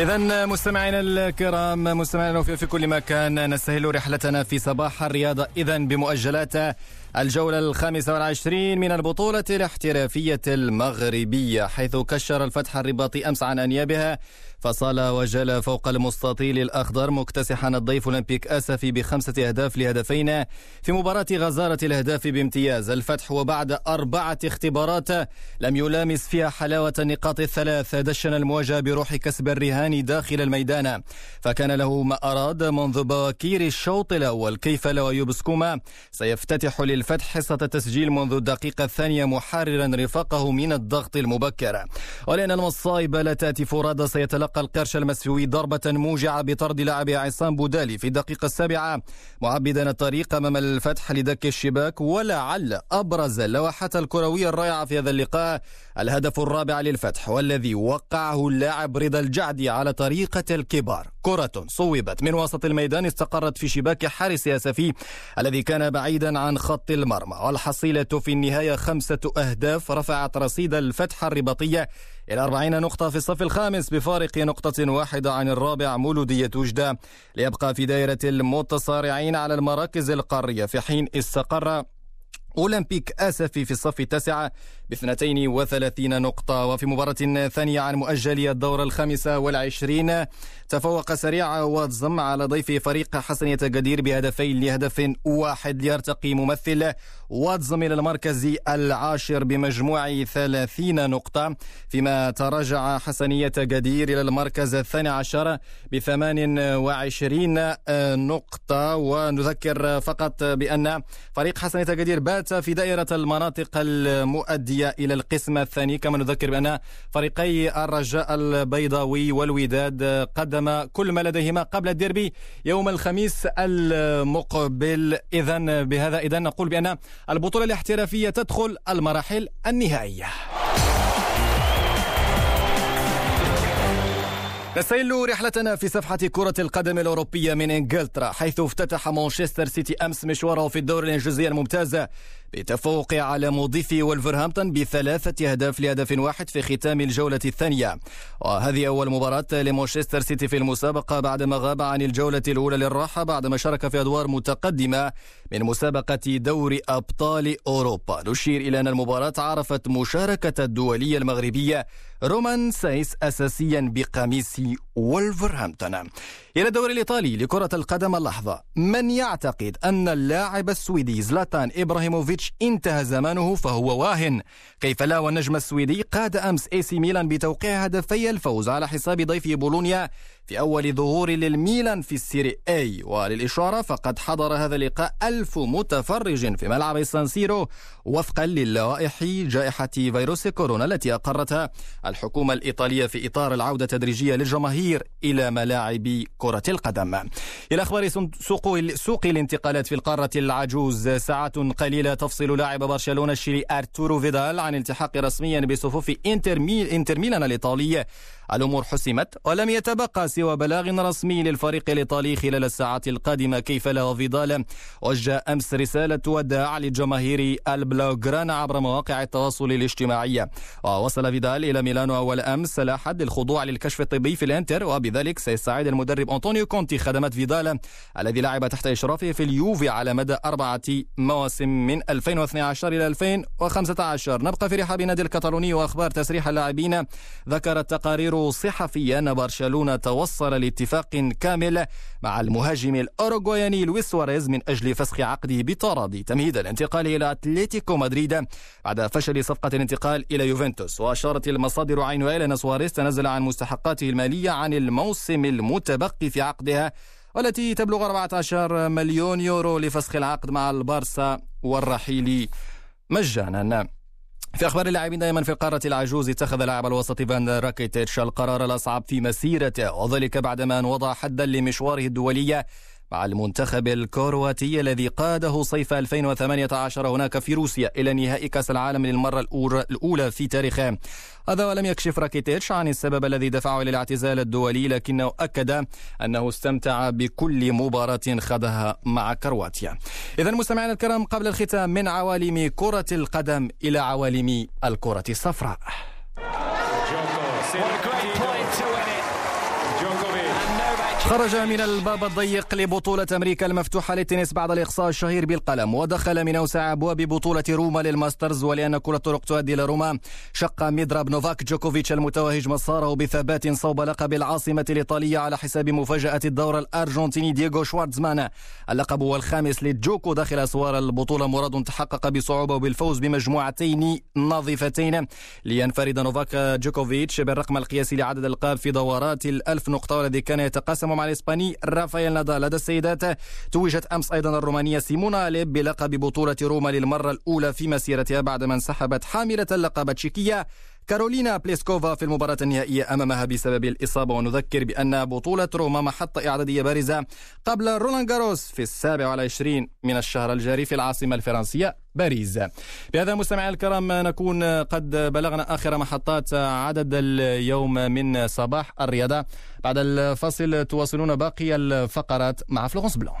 إذا مستمعينا الكرام مستمعينا في كل مكان نستهل رحلتنا في صباح الرياضة إذا بمؤجلات الجولة الخامسة والعشرين من البطولة الاحترافية المغربية حيث كشر الفتح الرباطي أمس عن أنيابها فصال وجل فوق المستطيل الأخضر مكتسحا الضيف أولمبيك أسفي بخمسة أهداف لهدفين في مباراة غزارة الأهداف بامتياز. الفتح وبعد أربعة اختبارات لم يلامس فيها حلاوة النقاط الثلاث دشن المواجهة بروح كسب الرهان داخل الميدان فكان له ما أراد منذ بواكير الشوط الأول. كيف لو يوبسكوما سيفتتح للفتح حصة التسجيل منذ الدقيقة الثانية محررا رفاقه من الضغط المبكر. ولأن المصائب لا تأتي فرادى سيتلقى تلقى القرش المسفوي ضربة موجعة بطرد لاعب عصام بودالي في الدقيقة السابعة. معبدا الطريق أمام الفتح لدك الشباك ولعل أبرز اللوحة الكروية الرائعة في هذا اللقاء الهدف الرابع للفتح والذي وقعه اللاعب رضا الجعدي على طريقة الكبار. كرة صوبت من وسط الميدان استقرت في شباك حارس ياسفي الذي كان بعيدا عن خط المرمى والحصيلة في النهاية خمسة أهداف. رفعت رصيد الفتح الرباطية إلى 40 نقطة في الصف الخامس بفارق نقطة واحدة عن الرابع مولودية وجدة ليبقى في دائرة المتصارعين على المراكز القارية في حين استقر أولمبيك آسفي في الصف التاسع. ب 32 نقطة. وفي مباراة ثانية عن مؤجلي الدورة الخامسة والعشرين تفوق سريع واتزم على ضيف فريق حسنية قدير بهدفين لهدف واحد ليرتقي ممثل. واتزم إلى المركز العاشر بمجموع 30 نقطة. فيما تراجع حسنية قدير إلى المركز الثاني عشر ب 28 نقطة. ونذكر فقط بأن فريق حسنية قدير بات في دائرة المناطق المؤدية إلى القسم الثاني. كما نذكر بأن فريقي الرجاء البيضاوي والوداد قدم كل ما لديهما قبل الديربي يوم الخميس المقبل. إذا بهذا إذا نقول بأن البطولة الاحترافية تدخل المراحل النهائية. نسيل رحلتنا في صفحة كرة القدم الأوروبية من إنجلترا حيث افتتح مانشستر سيتي أمس مشواره في الدوري الإنجليزي الممتازة بتفوق على مضيفي ولفرهامبتون بثلاثة أهداف لهدف واحد في ختام الجولة الثانية. وهذه أول مباراة لمانشستر سيتي في المسابقة بعدما غاب عن الجولة الأولى للراحة بعدما شارك في أدوار متقدمة من مسابقة دوري أبطال أوروبا. نشير إلى أن المباراة عرفت مشاركة الدولية المغربية رومان سايس أساسيا بقميص ولفرهامبتون إلى الدوري الإيطالي لكرة القدم اللحظة. من يعتقد أن اللاعب السويدي زلاتان إبراهيموفيتش انتهى زمانه فهو واهن. كيف لا والنجم السويدي قاد أمس AC ميلان بتوقيع هدفي الفوز على حساب ضيف بولونيا في أول ظهور للميلان في السيري آ وللإشارة فقد حضر هذا اللقاء ألف متفرج في ملعب سانسيرو وفقا للوائح جائحة فيروس كورونا التي أقرتها الحكومة الإيطالية في إطار العودة التدريجية للجماهير. إلى ملاعب كرة القدم. إلى أخبار سوق, سوق الانتقالات في القارة العجوز ساعات قليلة تفصل لاعب برشلونة الشيلي أرتورو فيدال عن الالتحاق رسميا بصفوف إنتر, ميل إنتر ميلان الإيطالي الأمور حسمت ولم يتبقى سوى بلاغ رسمي للفريق الإيطالي خلال الساعات القادمة كيف لا فيدال وجه أمس رسالة وداع لجماهير البلوغرانا عبر مواقع التواصل الاجتماعي. ووصل فيدال إلى ميلانو أول أمس الأحد للخضوع للكشف الطبي في الإنتر وبذلك سيستعيد المدرب أنطونيو كونتي خدمات فيدال الذي لعب تحت إشرافه في اليوفي على مدى أربعة مواسم من 2012 إلى 2015 نبقى في رحاب نادي الكتالوني وأخبار تسريح اللاعبين. ذكرت تقارير صحفية أن برشلونة توصل لاتفاق كامل مع المهاجم الأوروغواياني لويس سواريز من أجل فسخ عقده بتراضي تمهيد الانتقال إلى أتلتيكو مدريد بعد فشل صفقة الانتقال إلى يوفنتوس. وأشارت المصادر عينها إلى أن سواريز تنزل عن مستحقاته المالية عن الموسم المتبقي في عقدها والتي تبلغ 14 مليون يورو لفسخ العقد مع البارسا والرحيل مجانا. في أخبار اللاعبين دائما في القاره العجوز اتخذ لاعب الوسط إيفان راكيتيتش القرار الأصعب في مسيرته وذلك بعدما وضع حدا لمشواره الدولي مع المنتخب الكرواتي الذي قاده صيف 2018 هناك في روسيا إلى نهائي كأس العالم للمرة الأولى في تاريخه. هذا ولم يكشف راكيتيتش عن السبب الذي دفعه للاعتزال الدولي لكنه أكد أنه استمتع بكل مباراة خاضها مع كرواتيا. إذا مستمعينا الكرام قبل الختام من عوالم كرة القدم إلى عوالم الكرة الصفراء. خرج من الباب الضيق لبطولة أمريكا المفتوحة للتنس بعد الإقصاء الشهير ودخل من أوسع أبواب بطولة روما للماسترز ولأن كل الطرق تؤدي إلى روما. شق المضرب نوفاك جوكوفيتش المتوهج مساره بثبات صوب لقب العاصمة الإيطالية على حساب مفاجأة الدور الأرجنتيني دييغو شوارتزمان. اللقب هو الخامس لجوكو داخل أسوار البطولة مراد تحقق بصعوبة وبالفوز بمجموعتين نظيفتين. لينفرد نوفاك جوكوفيتش بالرقم القياسي لعدد الألقاب في دورات الألف نقطة والذي كان يتقاسم الإسباني رافائيل نادال. لدى السيدات توجت أمس أيضا الرومانية سيمونا هاليب بلقب بطولة روما للمرة الأولى في مسيرتها بعدما انسحبت حاملة اللقب التشيكية كارولينا بليسكوفا في المباراة النهائية أمامها بسبب الإصابة ونذكر بأن بطولة روما محطة إعدادية بارزة قبل رولان غاروس في السابع والعشرين من الشهر الجاري في العاصمة الفرنسية باريس. بهذا مستمعي الكرام نكون قد بلغنا آخر محطات عدد اليوم من صباح الرياضة. بعد الفاصل تواصلون باقي الفقرات مع فلورنس بلون